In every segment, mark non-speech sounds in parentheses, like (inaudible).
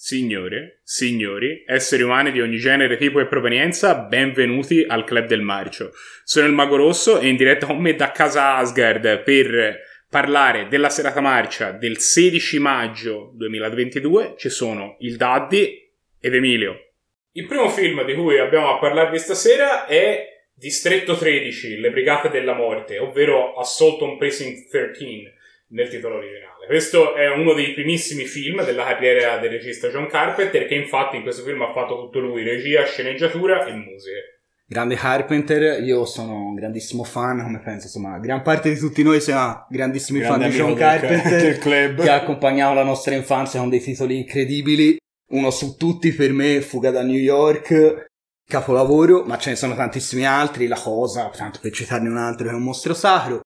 Signore, signori, esseri umani di ogni genere, tipo e provenienza, benvenuti al Club del Marcio. Sono il Mago Rosso e in diretta con me da casa Asgard per parlare della serata marcia del 16 maggio 2022 ci sono il Daddy ed Emilio. Il primo film di cui abbiamo a parlarvi stasera è Distretto 13, Le Brigate della Morte, ovvero Assault on Precinct 13 nel titolo originale. Questo è uno dei primissimi film della carriera del regista John Carpenter, che infatti in questo film ha fatto tutto lui, regia, sceneggiatura e musiche. Grande Carpenter, io sono un grandissimo fan, come penso, insomma, gran parte di tutti noi siamo grandissimi Grande fan di John Carpenter, del club. che ha accompagnato la nostra infanzia con dei titoli incredibili. Uno su tutti per me, Fuga da New York, capolavoro, ma ce ne sono tantissimi altri, La Cosa, tanto per citarne un altro che è un mostro sacro.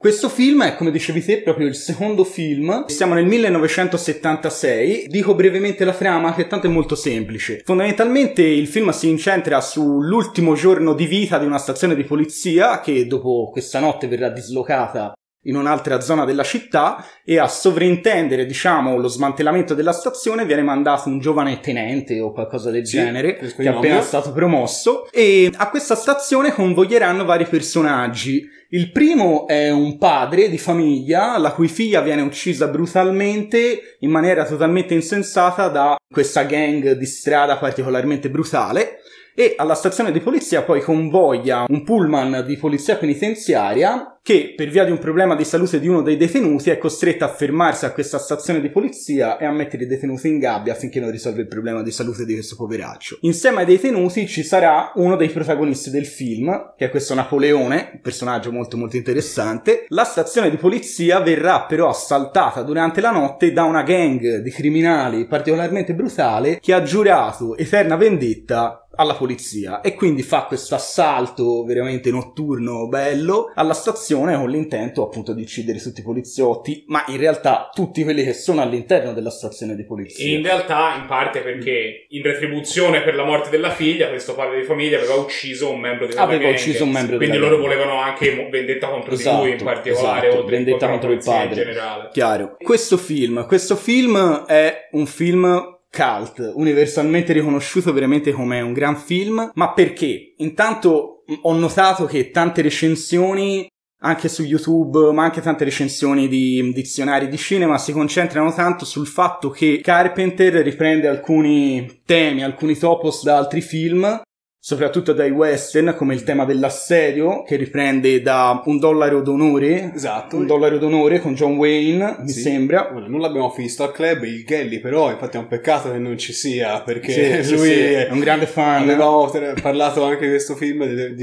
Questo film è, come dicevi te, proprio il secondo film. Siamo nel 1976. Dico brevemente la trama, che tanto è molto semplice. Fondamentalmente il film si incentra sull'ultimo giorno di vita di una stazione di polizia che dopo questa notte verrà dislocata in un'altra zona della città e a sovrintendere, diciamo, lo smantellamento della stazione viene mandato un giovane tenente o qualcosa del Sì, genere che è appena stato promosso e a questa stazione convoglieranno vari personaggi. Il primo è un padre di famiglia la cui figlia viene uccisa brutalmente in maniera totalmente insensata da questa gang di strada particolarmente brutale e alla stazione di polizia poi convoglia un pullman di polizia penitenziaria che per via di un problema di salute di uno dei detenuti è costretto a fermarsi a questa stazione di polizia e a mettere i detenuti in gabbia affinché non risolva il problema di salute di questo poveraccio. Insieme ai detenuti ci sarà uno dei protagonisti del film, che è questo Napoleone, un personaggio molto molto interessante. La stazione di polizia verrà però assaltata durante la notte da una gang di criminali particolarmente brutale che ha giurato eterna vendetta alla polizia e quindi fa questo assalto veramente notturno bello alla stazione con l'intento appunto di uccidere tutti i poliziotti ma in realtà tutti quelli che sono all'interno della stazione di polizia in realtà, in parte perché in retribuzione per la morte della figlia, questo padre di famiglia aveva ucciso un membro della Aveva gang. ucciso un membro Quindi loro gang. volevano anche vendetta contro Esatto, di lui in particolare, esatto, oltre vendetta contro contro il polizia in padre. generale. Chiaro. Questo film, questo film è un film cult, universalmente riconosciuto veramente come un gran film, ma perché? Intanto mh, ho notato che tante recensioni anche su YouTube, ma anche tante recensioni di mh, dizionari di cinema si concentrano tanto sul fatto che Carpenter riprende alcuni temi, alcuni topos da altri film, soprattutto dai western, come il tema dell'assedio, che riprende da Un dollaro d'onore, Esatto. un dollaro d'onore con John Wayne, mi Sì. sembra. Allora, non l'abbiamo visto al club, il Gelli però, infatti è un peccato che non ci sia, perché Sì, lui sì, è un grande fan. Avevamo parlato anche di questo film di, di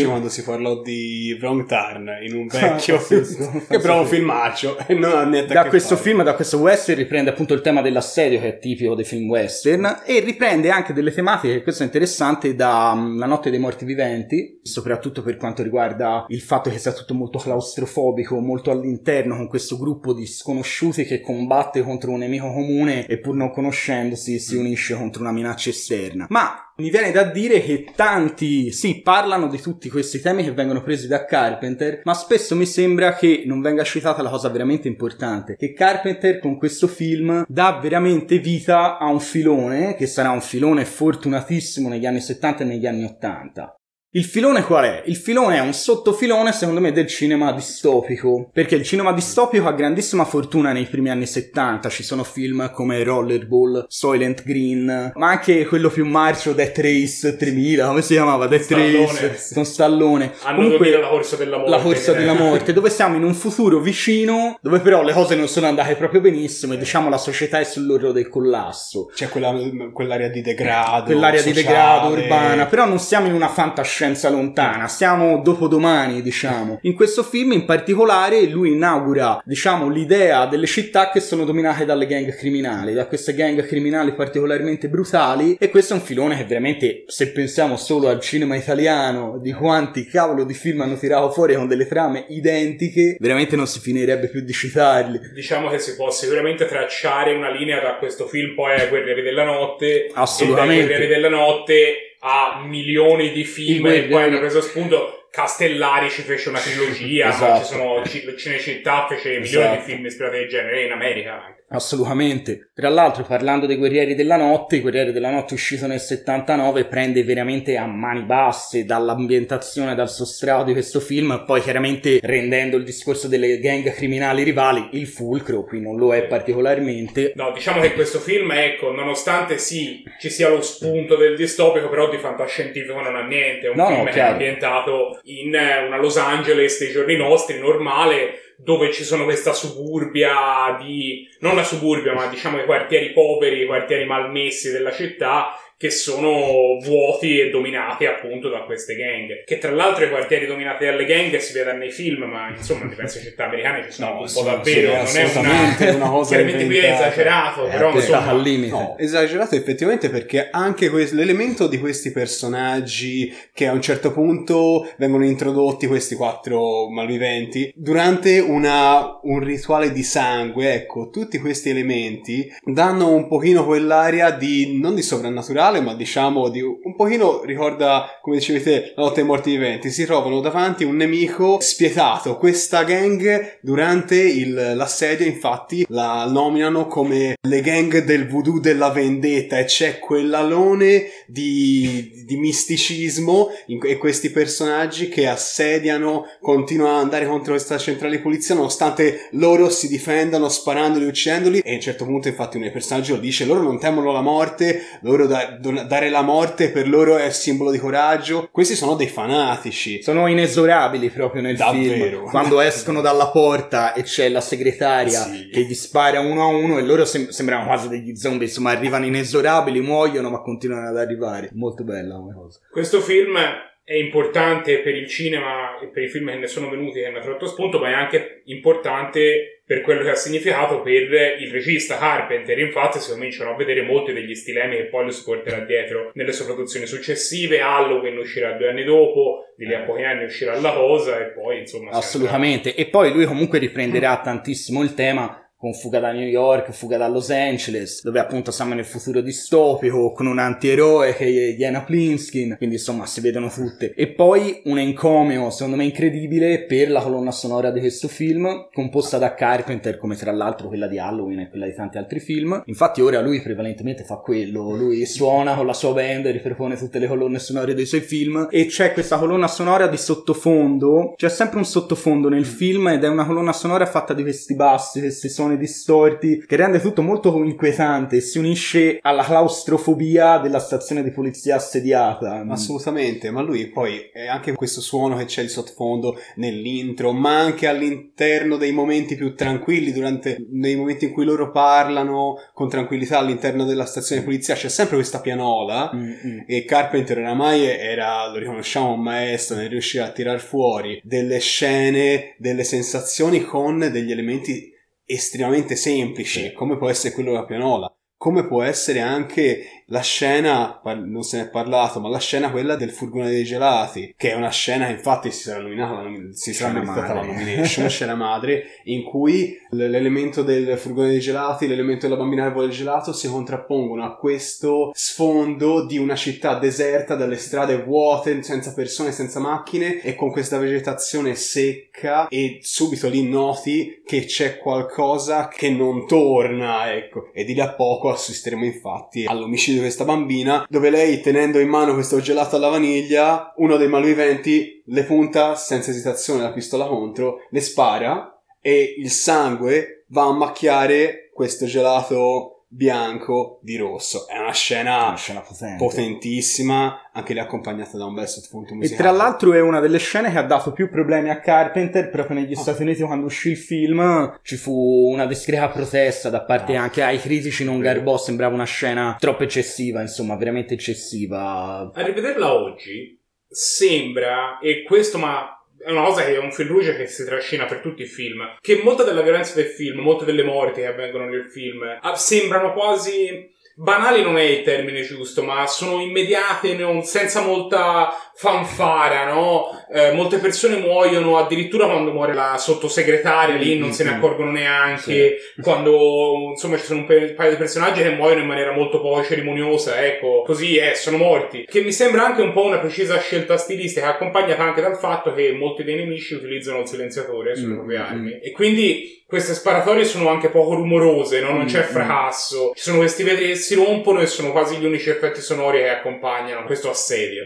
E- quando si parlò di Wrong Turn in un vecchio (laughs) pazzesco, che però è un filmaccio e non ha niente a da che questo fare. film, da questo western, riprende appunto il tema dell'assedio che è tipico dei film western e riprende anche delle tematiche, questo è interessante, da mm, La notte dei morti viventi, soprattutto per quanto riguarda il fatto che sia tutto molto claustrofobico, molto all'interno con questo gruppo di sconosciuti che combatte contro un nemico comune e pur non conoscendosi si unisce contro una minaccia esterna. Ma mi viene da dire che tanti, sì, parlano di tutti questi temi che vengono presi da Carpenter, ma spesso mi sembra che non venga citata la cosa veramente importante, che Carpenter con questo film dà veramente vita a un filone, che sarà un filone fortunatissimo negli anni 70 e negli anni 80. Il filone qual è? Il filone è un sottofilone, secondo me, del cinema distopico. Perché il cinema distopico ha grandissima fortuna nei primi anni 70. Ci sono film come Rollerball, Soylent Green, ma anche quello più marcio, Death Race 3000, come si chiamava? Death Stallone. Race con Stallone. Anno 2000 la corsa della morte. La corsa che- della morte, dove (laughs) siamo in un futuro vicino, dove però le cose non sono andate proprio benissimo e diciamo la società è sull'orlo del collasso. c'è quella, quell'area di degrado Quell'area di sociale. degrado urbana, però non siamo in una fantascienza lontana, siamo dopodomani, diciamo. In questo film in particolare lui inaugura, diciamo, l'idea delle città che sono dominate dalle gang criminali, da queste gang criminali particolarmente brutali e questo è un filone che veramente, se pensiamo solo al cinema italiano, di quanti cavolo di film hanno tirato fuori con delle trame identiche, veramente non si finirebbe più di citarli. Diciamo che si può sicuramente tracciare una linea da questo film poi ai Guerrieri della Notte. Assolutamente. E dai Guerrieri della Notte a milioni di film e poi hanno preso spunto. Castellari ci fece una trilogia, Esatto. ci sono Ci- Cinecittà fece milioni Esatto. di film ispirati del genere in America anche. Assolutamente. Tra l'altro, parlando dei Guerrieri della Notte, i Guerrieri della Notte uscito nel 79 prende veramente a mani basse dall'ambientazione, dal sostrato di questo film, poi chiaramente rendendo il discorso delle gang criminali rivali il fulcro, qui non lo è particolarmente. No, diciamo che questo film, ecco, nonostante sì, ci sia lo spunto del distopico, però di fantascientifico non ha niente. È un No, film no, che è chiaro. ambientato in eh, una Los Angeles dei giorni nostri, normale, dove ci sono questa suburbia di... non la suburbia, ma diciamo i quartieri poveri, i quartieri malmessi della città, che sono vuoti e dominati appunto da queste gang. Che tra l'altro i quartieri dominati dalle gang si vedono nei film, ma insomma in diverse città americane ci sono No, un sì, po' davvero, sì, non è una, una cosa chiaramente qui è esagerato, È però portata insomma al limite. No, esagerato effettivamente perché anche que- l'elemento di questi personaggi che a un certo punto vengono introdotti questi quattro malviventi durante una- un rituale di sangue, ecco, tutti questi elementi danno un pochino quell'aria di non di sovrannaturale, ma diciamo di un pochino ricorda, come dicevi te, la notte dei morti viventi, si trovano davanti un nemico spietato. Questa gang durante il- l'assedio infatti la nominano come le gang del voodoo della vendetta e c'è quell'alone di, di misticismo in- e questi personaggi che assediano, continuano ad andare contro questa centrale di polizia nonostante loro si difendano sparandoli, uccidendoli e a un certo punto infatti uno dei personaggi lo dice, loro non temono la morte, loro da- don- dare la morte per loro è simbolo di coraggio. Questi sono dei fanatici. Sono inesorabili proprio nel Davvero. film. Quando escono dalla porta e c'è la segretaria Sì. che gli spara uno a uno e loro sem- sembrano quasi degli zombie, insomma arrivano inesorabili, muoiono ma continuano ad arrivare. Molto bella come cosa. Questo film è importante per il cinema e per i film che ne sono venuti che hanno tratto spunto, ma è anche importante per quello che ha significato per il regista Carpenter. Infatti, si cominciano a vedere molti degli stilemi che poi lo si porterà dietro nelle sue produzioni successive. Halloween uscirà due anni dopo, di lì a pochi anni uscirà La Cosa, e poi insomma. Assolutamente. E poi lui comunque riprenderà tantissimo il tema con Fuga da New York, Fuga da Los Angeles, dove appunto siamo nel futuro distopico, con un antieroe che è Jana Plinskin, quindi insomma si vedono tutte. E poi un encomio, secondo me incredibile, per la colonna sonora di questo film, composta da Carpenter, come tra l'altro quella di Halloween e quella di tanti altri film. Infatti ora lui prevalentemente fa quello, lui suona con la sua band, ripropone tutte le colonne sonore dei suoi film, e c'è questa colonna sonora di sottofondo, c'è sempre un sottofondo nel film ed è una colonna sonora fatta di questi bassi, questi suoni distorti, che rende tutto molto inquietante e si unisce alla claustrofobia della stazione di polizia assediata. Assolutamente, ma lui poi è anche questo suono che c'è di sottofondo nell'intro, ma anche all'interno dei momenti più tranquilli, durante nei momenti in cui loro parlano con tranquillità all'interno della stazione di polizia, c'è sempre questa pianola. Mm, mm. E Carpenter oramai era, lo riconosciamo, un maestro nel riuscire a tirar fuori delle scene, delle sensazioni con degli elementi estremamente semplici, come può essere quello della pianola, come può essere anche la scena, non se ne è parlato, ma la scena quella del furgone dei gelati, che è una scena che infatti si sarà nominata, si sarà meritata la nomination, scena madre, in cui l'elemento del furgone dei gelati, l'elemento della bambina che vuole il gelato si contrappongono a questo sfondo di una città deserta, dalle strade vuote, senza persone, senza macchine e con questa vegetazione secca e subito lì noti che c'è qualcosa che non torna, ecco. E di lì a poco assisteremo infatti all'omicidio di questa bambina, dove lei tenendo in mano questo gelato alla vaniglia, uno dei malviventi le punta senza esitazione la pistola contro, le spara e il sangue va a macchiare questo gelato bianco di rosso. È una scena Una scena potente. potentissima, anche lì accompagnata da un bel sottofondo E musicale. tra l'altro è una delle scene che ha dato più problemi a Carpenter proprio negli Stati Uniti quando uscì il film ci fu una discreta protesta da parte Ah. anche ai critici non garbò sembrava una scena troppo eccessiva insomma veramente eccessiva A rivederla oggi sembra, e questo ma è una cosa che è un fil rouge che si trascina per tutti i film, che molta della violenza del film, molte delle morti che avvengono nel film, ah, sembrano quasi... Banali non è il termine giusto, ma sono immediate, non- senza molta fanfara, no? Eh, molte persone muoiono addirittura quando muore la sottosegretaria, lì non se ne Mm, mm. accorgono neanche, quando insomma ci sono un paio di personaggi che muoiono in maniera molto poco cerimoniosa, ecco, così è, sono morti. Che mi sembra anche un po' una precisa scelta stilistica, accompagnata anche dal fatto che molti dei nemici utilizzano il silenziatore sulle Mm, proprie armi. E quindi queste sparatorie sono anche poco rumorose, no? non c'è Mm, fracasso. Ci sono questi vetri che si rompono e sono quasi gli unici effetti sonori che accompagnano questo assedio.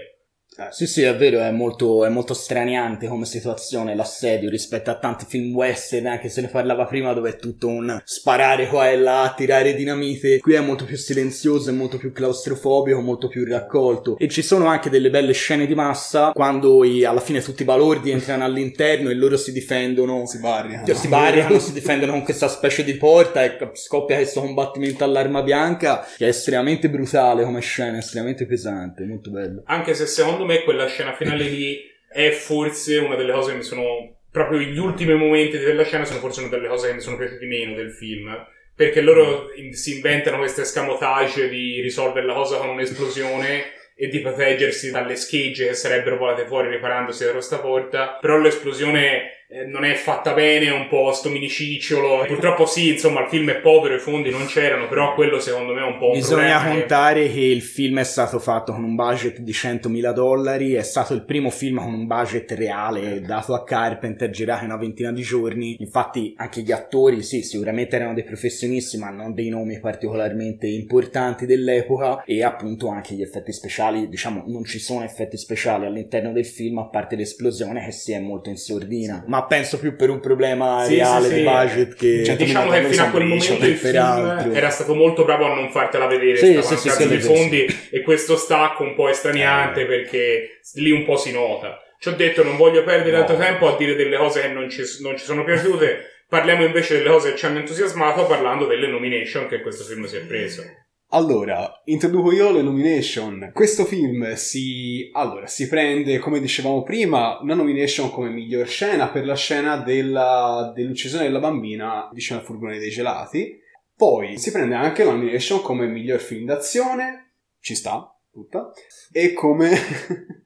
Sì, sì, è vero, è molto, è molto straniante come situazione l'assedio rispetto a tanti film western, anche se ne parlava prima, dove è tutto un sparare qua e là, tirare dinamite. Qui è molto più silenzioso, è molto più claustrofobico, molto più raccolto. E ci sono anche delle belle scene di massa quando i- alla fine tutti i balordi entrano all'interno e loro si difendono. Si barriano. Cioè, si barricano, si difendono con questa specie di porta e scoppia questo combattimento all'arma bianca che è estremamente brutale come scena, estremamente pesante, molto bello. Anche se secondo me quella scena finale lì è forse una delle cose che mi sono. Proprio gli ultimi momenti della scena sono forse una delle cose che mi sono piaciute meno del film. Perché loro in- si inventano queste escamotage di risolvere la cosa con un'esplosione e di proteggersi dalle schegge che sarebbero volate fuori riparandosi da questa porta. Però l'esplosione eh, non è fatta bene, è un po' sto minicicciolo. Purtroppo sì, insomma, il film è povero, i fondi non c'erano, però quello secondo me è un po' un Bisogna problema che- contare che il film è stato fatto con un budget di 100.000 dollari, è stato il primo film con un budget reale dato a Carpenter, girato in una ventina di giorni. Infatti anche gli attori, sì, sicuramente erano dei professionisti, ma non dei nomi particolarmente importanti dell'epoca. E appunto anche gli effetti speciali, diciamo, non ci sono effetti speciali all'interno del film a parte l'esplosione che si è molto in sordina, ma penso più per un problema Sì, reale sì, di budget che Cioè, Diciamo che fino a quel momento il film era stato molto bravo a non fartela vedere Sì, sì, sì, sì, sì. fondi e questo stacco un po' estraniante perché lì un po' si nota. Ci ho detto non voglio perdere No. tanto tempo a dire delle cose che non ci, non ci sono piaciute. Parliamo invece delle cose che ci hanno entusiasmato parlando delle nomination che questo film si è preso. Allora, introduco io le nomination. Questo film si, allora, si prende, come dicevamo prima, una nomination come miglior scena per la scena della- dell'uccisione della bambina vicino al furgone dei gelati. Poi si prende anche la nomination come miglior film d'azione, ci sta, tutta, e come,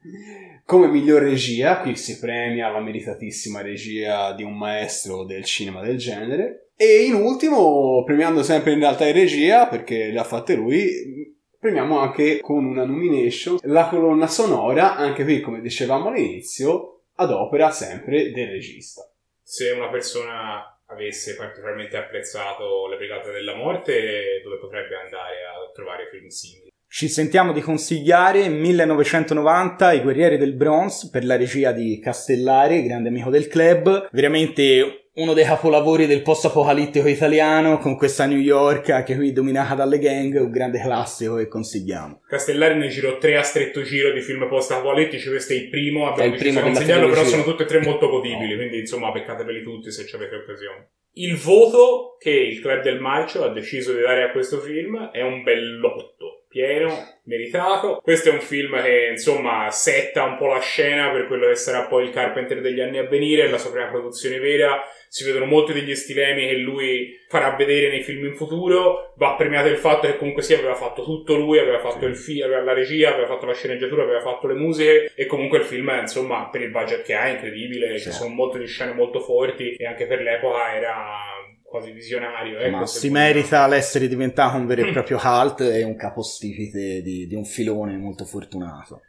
(laughs) come miglior regia, qui si premia la meritatissima regia di un maestro del cinema del genere. E in ultimo, premiando sempre in realtà in regia, perché le ha fatte lui, premiamo anche con una nomination la colonna sonora, anche qui come dicevamo all'inizio, ad opera sempre del regista. Se una persona avesse particolarmente apprezzato Le Brigate della Morte, dove potrebbe andare a trovare film simili? Ci sentiamo di consigliare 1990 I Guerrieri del Bronze per la regia di Castellari, grande amico del club. Veramente uno dei capolavori del post-apocalittico italiano con questa New York anche qui dominata dalle gang, un grande classico che consigliamo. Castellari ne girò tre a stretto giro di film post-apocalittici, questo è il primo, È abbiamo il deciso primo consigliarlo, però sono tutti e tre molto godibili, quindi insomma peccateveli tutti se ci avete occasione. Il voto che il Club del Marcio ha deciso di dare a questo film è un bell'otto, pieno, meritato. Questo è un film che insomma setta un po' la scena per quello che sarà poi il Carpenter degli anni a venire, la sua prima produzione vera, si vedono molti degli stilemi che lui farà vedere nei film in futuro. Va premiato il fatto che comunque sì, aveva fatto tutto lui, aveva fatto il film, aveva la regia, aveva fatto la sceneggiatura, aveva fatto le musiche e comunque il film, insomma, per il budget che ha è incredibile, Sì. ci sono molte di scene molto forti e anche per l'epoca era quasi visionario. Ecco, Ma si vogliamo. merita l'essere diventato un vero e proprio cult e un capostipite di, di un filone molto fortunato.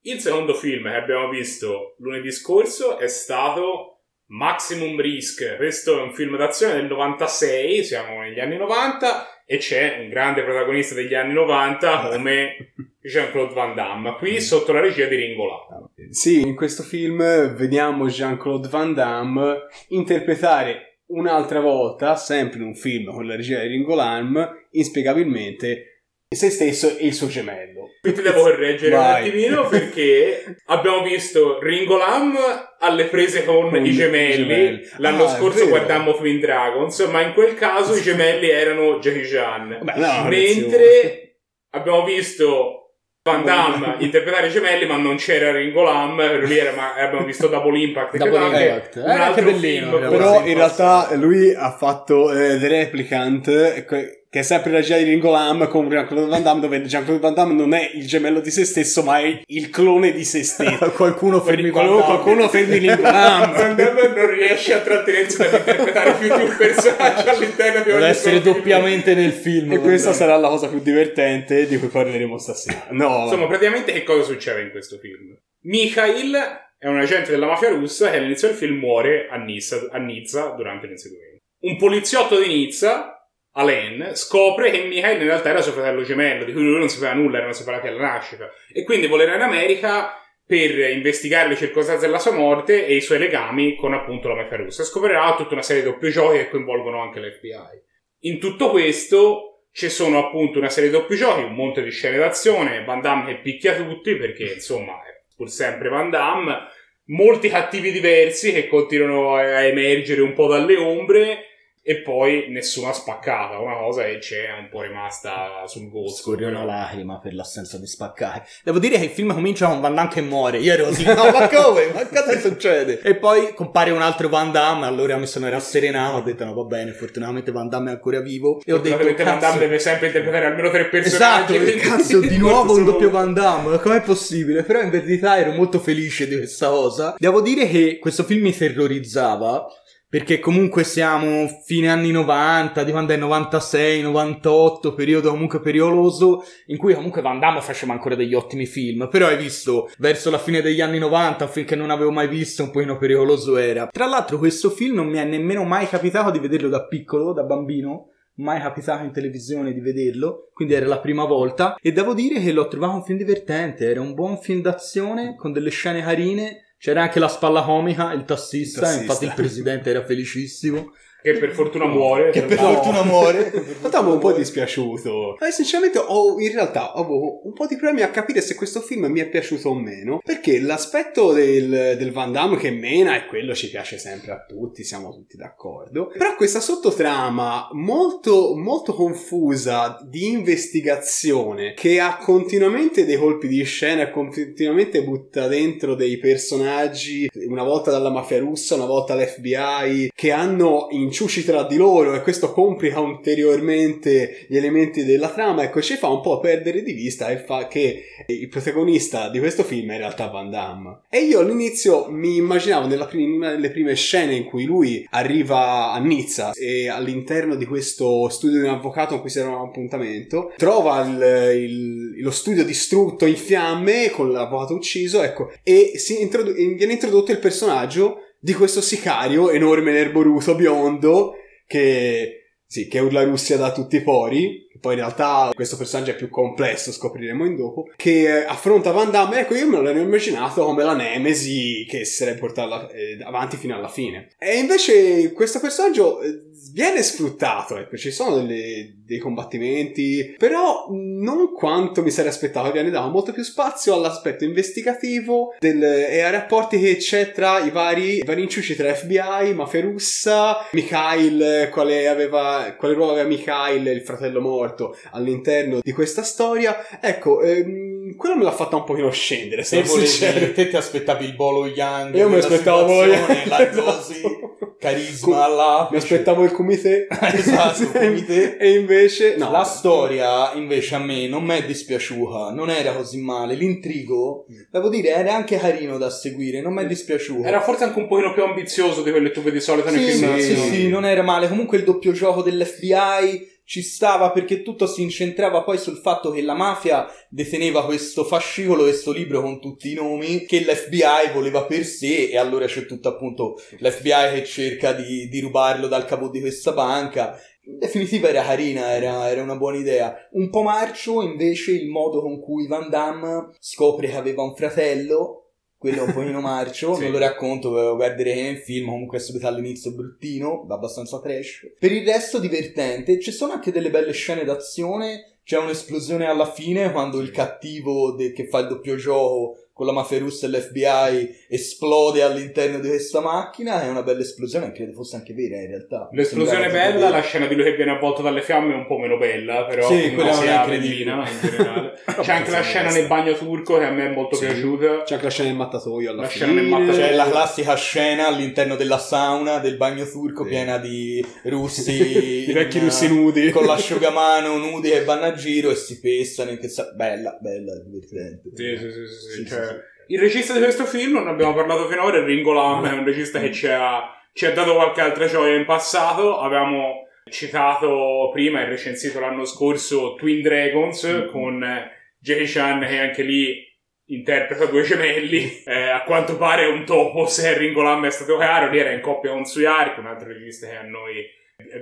Il secondo film che abbiamo visto lunedì scorso è stato Maximum Risk. Questo è un film d'azione del 96, siamo negli anni 90 e c'è un grande protagonista degli anni 90 come (laughs) Jean-Claude Van Damme, qui sotto la regia di Ringo Lam. Sì, in questo film vediamo Jean-Claude Van Damme interpretare un'altra volta, sempre in un film con la regia di Ringo Lam, inspiegabilmente se stesso e il suo gemello. Qui ti devo correggere Vai. un attimino perché abbiamo visto Ringo Lam alle prese con, Con i gemelli. gemelli. L'anno Ah, scorso guardammo Twin Dragons, ma in quel caso i gemelli erano Jackie Chan. Vabbè, no, Mentre abbiamo visto Van Damme interpretare i gemelli, ma non c'era Ringo Lam, lì era, ma abbiamo visto Double Impact. Double anche Impact. un Eh, altro che bellino, film, però in realtà lui ha fatto eh, The Replicant, eh, que- che è sempre la regia di Ringo Lam con Jean-Claude Van Damme, dove Jean-Claude Van Damme non è il gemello di se stesso, ma è il clone di se stesso. (laughs) qualcuno fermi Qualcuno, Van Damme. qualcuno fermi Ringo (laughs) Lam. Van Damme non riesce a trattenersi dall'interpretare più di un personaggio all'interno di ogni Deve essere film. doppiamente nel film. E questa Van sarà la cosa più divertente di cui parleremo stasera. No, Insomma, praticamente che cosa succede in questo film? Mikhail è un agente della mafia russa che all'inizio del film muore a Nizza, a Nizza durante l'inseguimento. un poliziotto di Nizza, Alain, scopre che Michael in realtà era suo fratello gemello, di cui lui non sapeva nulla, erano separati alla nascita. E quindi volerà in America per investigare le circostanze della sua morte e i suoi legami con appunto la mafia russa. Scoprirà tutta una serie di doppi giochi che coinvolgono anche l'FBI. In tutto questo ci sono appunto una serie di doppi giochi, un monte di scene d'azione, Van Damme che picchia tutti perché insomma è pur sempre Van Damme, molti cattivi diversi che continuano a emergere un po' dalle ombre e poi nessuna spaccata, una cosa che c'è un po' rimasta sul gusto. Scorre una lacrima per l'assenza di spaccare. Devo dire che il film comincia con Van Damme che muore. Io ero così, no, ma come? Ma cosa succede? E poi compare un altro Van Damme, allora mi sono rasserenato, ho detto no va bene, fortunatamente Van Damme è ancora vivo. E ho detto, Van Damme cazzo... deve sempre interpretare almeno tre personaggi. Esatto, quindi- cazzo, di (laughs) nuovo un doppio Van Damme, com'è possibile? Però in verità ero molto felice di questa cosa. Devo dire che questo film mi terrorizzava. Perché comunque siamo fine anni 90, di quando è 96, 98, periodo comunque pericoloso, in cui comunque Van Damme faceva ancora degli ottimi film. Però hai visto, verso la fine degli anni 90, un film che non avevo mai visto, un pochino pericoloso era. Tra l'altro questo film non mi è nemmeno mai capitato di vederlo da piccolo, da bambino, mai capitato in televisione di vederlo, quindi era la prima volta e devo dire che l'ho trovato un film divertente, era un buon film d'azione con delle scene carine, c'era anche la spalla comica, il tassista, Il tassista. infatti il presidente era felicissimo. Che per fortuna muore. Che per No. fortuna muore. (laughs) Stavo un po' dispiaciuto. Eh, sinceramente, ho, in realtà avevo un po' di problemi a capire se questo film mi è piaciuto o meno. Perché l'aspetto del, del Van Damme che mena e quello ci piace sempre a tutti, siamo tutti d'accordo. Però questa sottotrama molto, molto confusa di investigazione che ha continuamente dei colpi di scena e continuamente butta dentro dei personaggi, una volta dalla mafia russa, una volta all'FBI, che hanno inciuci tra di loro e questo complica ulteriormente gli elementi della trama. Ecco, ci fa un po' perdere di vista il fa che il protagonista di questo film è in realtà Van Damme. E io all'inizio mi immaginavo nella prima- nelle prime scene in cui lui arriva a Nizza e all'interno di questo studio di un avvocato con cui si era un appuntamento, trova il- il- lo studio distrutto in fiamme con l'avvocato ucciso, ecco, e si introdu- viene introdotto il personaggio di questo sicario enorme, nerboruto, biondo, che, sì, che urla Russia da tutti i pori. Poi in realtà questo personaggio è più complesso, scopriremo in dopo. Che affronta Van Damme. Ecco, io me l'ho immaginato come la Nemesi che si sarebbe portata eh, avanti fino alla fine. E invece questo personaggio eh, viene sfruttato. Ecco, ci sono delle- dei combattimenti, però non quanto mi sarei aspettato. Viene dato molto più spazio all'aspetto investigativo del- e ai rapporti che c'è tra i vari, i vari inciuci tra FBI, mafia russa, Mikhail, quale, aveva, quale ruolo aveva Mikhail, il fratello morto, all'interno di questa storia. Ecco, ehm, quello me l'ha fatta un pochino scendere, Se volevi, te ti aspettavi il Bolo Young. Io mi aspettavo Bolo Young, La (laughs) esatto. Carisma là. Mi aspettavo il comité. (laughs) Esatto, il comité. (laughs) e invece, no. La storia invece a me non mi è dispiaciuta, non era così male. L'intrigo, devo dire, era anche carino da seguire, non mi è dispiaciuto. Era forse anche un pochino più ambizioso di quello che tu vedi di solito nei sì, film. sì, d'azione. sì, non era male. Comunque il doppio gioco dell'FBI ci stava perché tutto si incentrava poi sul fatto che la mafia deteneva questo fascicolo, questo libro con tutti i nomi che l'FBI voleva per sé e allora c'è tutto appunto l'FBI che cerca di, di rubarlo dal capo di questa banca. In definitiva era carina, era, era una buona idea. Un po' marcio invece il modo con cui Van Damme scopre che aveva un fratello quello è un pochino marcio, (laughs) Sì. non lo racconto, guarderete nel film, comunque è subito all'inizio bruttino, abbastanza trash. Per il resto divertente, ci sono anche delle belle scene d'azione, c'è un'esplosione alla fine quando il cattivo de- che fa il doppio gioco con la mafia russa e l'FBI esplode all'interno di questa macchina, è una bella esplosione, credo fosse anche vera in realtà. L'esplosione è Sembrava bella, la scena di lui che viene avvolto dalle fiamme è un po' meno bella, però Sì, quella è incredibile. bellina in (laughs) generale. C'è anche la scena nel bagno turco che a me è molto Sì. piaciuta. C'è anche la scena del mattatoio alla La fine. scena del mattatoio. C'è la classica scena all'interno della sauna del bagno turco Sì. piena di russi (laughs) I vecchi in- russi nudi. con (laughs) l'asciugamano nudi che vanno a giro e si pestano in che sa- bella bella divertente Sì, sì, sì, sì, sì, Sì, cioè, sì, sì. Il regista di questo film, non abbiamo parlato finora, è Ringo Lam, è un regista che ci ha, ci ha dato qualche altra gioia in passato. Avevamo citato prima e recensito l'anno scorso Twin Dragons Mm-hmm. con Jackie Chan che anche lì interpreta due gemelli. (laughs) Eh, a quanto pare un topo se Ringo Lam è stato caro, lì era in coppia con Suyark, un altro regista che a noi è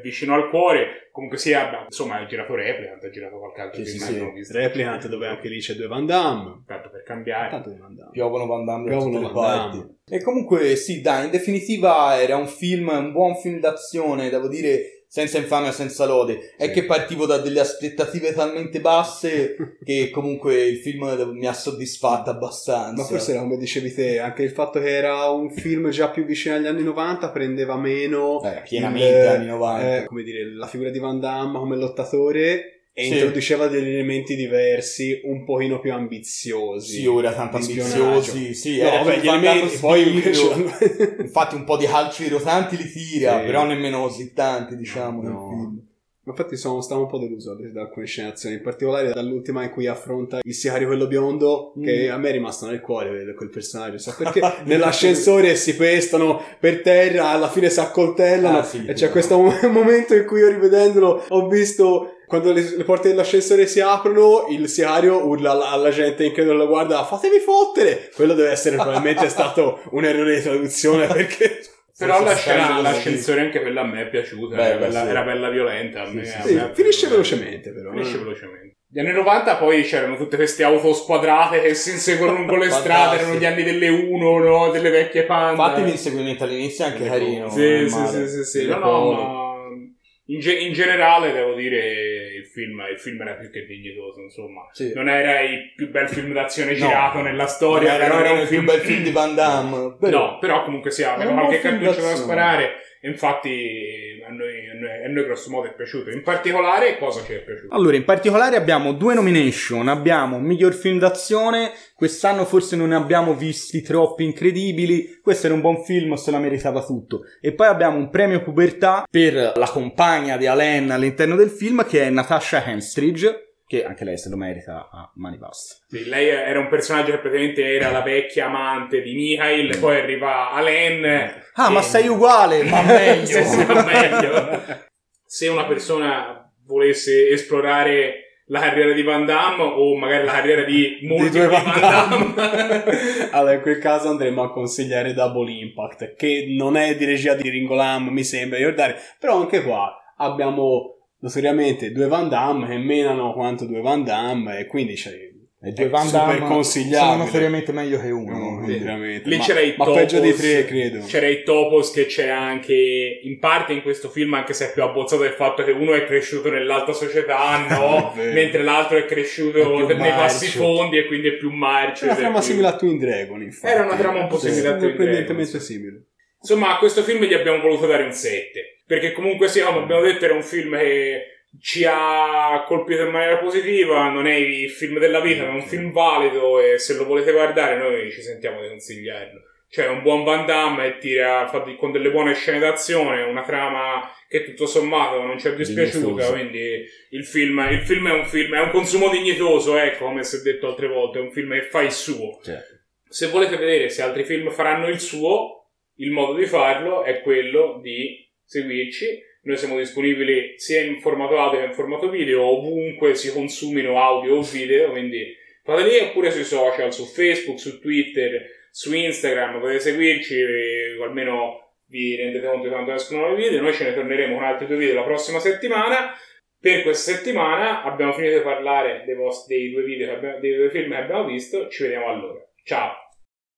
vicino al cuore. Comunque sia, insomma, ha girato Replicant, ha girato qualche altro Sì, film. sì, sì. Replicant dove anche lì c'è due Van Damme. Tanto per cambiare. Tanto Van Damme. Piovono Van Damme da Piovono le Van parti. Damme. E comunque sì, dai, in definitiva era un film, un buon film d'azione, devo dire, senza infamia, senza lode. È Sì. che partivo da delle aspettative talmente basse (laughs) che comunque il film mi ha soddisfatto abbastanza. Ma forse era come dicevi te, anche il fatto che era un film già più vicino agli anni 90 prendeva meno Eh, pienamente il- anni 90. eh, come dire, la figura di Van Damme come lottatore e Sì. introduceva degli elementi diversi un pochino più ambiziosi. Sì, ora tanto ambiziosi, sì, No, era più gli elementi poi invece... (laughs) Infatti un po' di calci rotanti li tira, Sì. però nemmeno così tanti, diciamo, nel No. film. Ma Infatti sono, stavo un po' deluso da alcune scenazioni, in particolare dall'ultima in cui affronta il sicario quello biondo, che Mm. a me è rimasto nel cuore quel personaggio, so (laughs) perché nell'ascensore si pestano per terra, alla fine si accoltellano Ah, sì, e c'è sì. questo mo- momento in cui io rivedendolo ho visto quando le, le porte dell'ascensore si aprono, il sicario urla alla, alla gente incredulo, lo guarda, fatevi fottere! Quello deve essere probabilmente (laughs) stato un errore di traduzione perché... Però la scena strano, dell'ascensore anche quella a me è piaciuta. Beh, era, bella, sì. era bella violenta. A me, Sì, a Sì, me- finisce velocemente però. Finisce eh. velocemente. Gli anni 90 poi c'erano tutte queste auto squadrate che si inseguono lungo le strade, erano gli anni delle 1, no? delle vecchie panda. Infatti l'inseguimento all'inizio è anche carino. Sì, non sì, sì, sì, sì. No, no, ma in, ge- in generale devo dire film, il film era più che dignitoso, insomma. Sì. Non era il più bel film d'azione No. girato nella storia, era però era un il più film bel film di Van Damme. però- No, però comunque sia, aveva qualche film cartuccio da sparare. Infatti a noi, a noi, a noi grosso modo è piaciuto. In particolare cosa ci è piaciuto? Allora, in particolare abbiamo due nomination. Abbiamo miglior film d'azione. Quest'anno forse non ne abbiamo visti troppi incredibili. Questo era un buon film, se la meritava tutto. E poi abbiamo un premio pubertà per la compagna di Alain all'interno del film, che è Natasha Henstridge. Che anche lei se lo merita a mani basse. Sì, lei era un personaggio che praticamente era la vecchia amante di Mikhail, poi arriva Alen. Ah, e- ma sei uguale, ma (laughs) meglio. Ma meglio. Se una persona volesse esplorare la carriera di Van Damme o magari la carriera di molti due Van Van Damme, (laughs) allora, in quel caso andremo a consigliare Double Impact, che non è di regia di Ringo Lam, mi sembra di ricordare, però anche qua abbiamo notoriamente due Van Damme che menano quanto due Van Damme e quindi c'è E due Van super Damme sono notoriamente meglio che uno. No. Lì ma, c'era il ma Topos, peggio di tre, credo. C'era il Topos che c'era anche in parte in questo film, anche se è più abbozzato del fatto che uno è cresciuto nell'alta società, (laughs) no? Mentre l'altro è cresciuto È nei passi marcio. fondi e quindi è più marcio. C'è una trama più- simile a Twin Dragon, infatti. Era una trama un po' Sì, simile a Twin Dragon, sorprendentemente sì. simile. Insomma, a questo film gli abbiamo voluto dare un 7. Perché comunque sia, come abbiamo detto, era un film che ci ha colpito in maniera positiva. Non è il film della vita, ma è un film valido. E se lo volete guardare, noi ci sentiamo di consigliarlo. Cioè, un buon Van Damme e tira con delle buone scene d'azione, una trama che tutto sommato non ci è dispiaciuta. Quindi il film, il film è un film, è un consumo dignitoso, ecco, come si è detto altre volte. È un film che fa il suo. Se volete vedere se altri film faranno il suo, il modo di farlo è quello di seguirci. Noi siamo disponibili sia in formato audio che in formato video, ovunque si consumino audio o video, quindi fate lì oppure sui social, su Facebook, su Twitter, su Instagram, potete seguirci, eh, almeno vi rendete conto di quando escono nuovi video. Noi ce ne torneremo con altri due video la prossima settimana. Per questa settimana abbiamo finito di parlare dei, vostri, dei due video, abbiamo- dei due film che abbiamo visto. Ci vediamo allora. Ciao!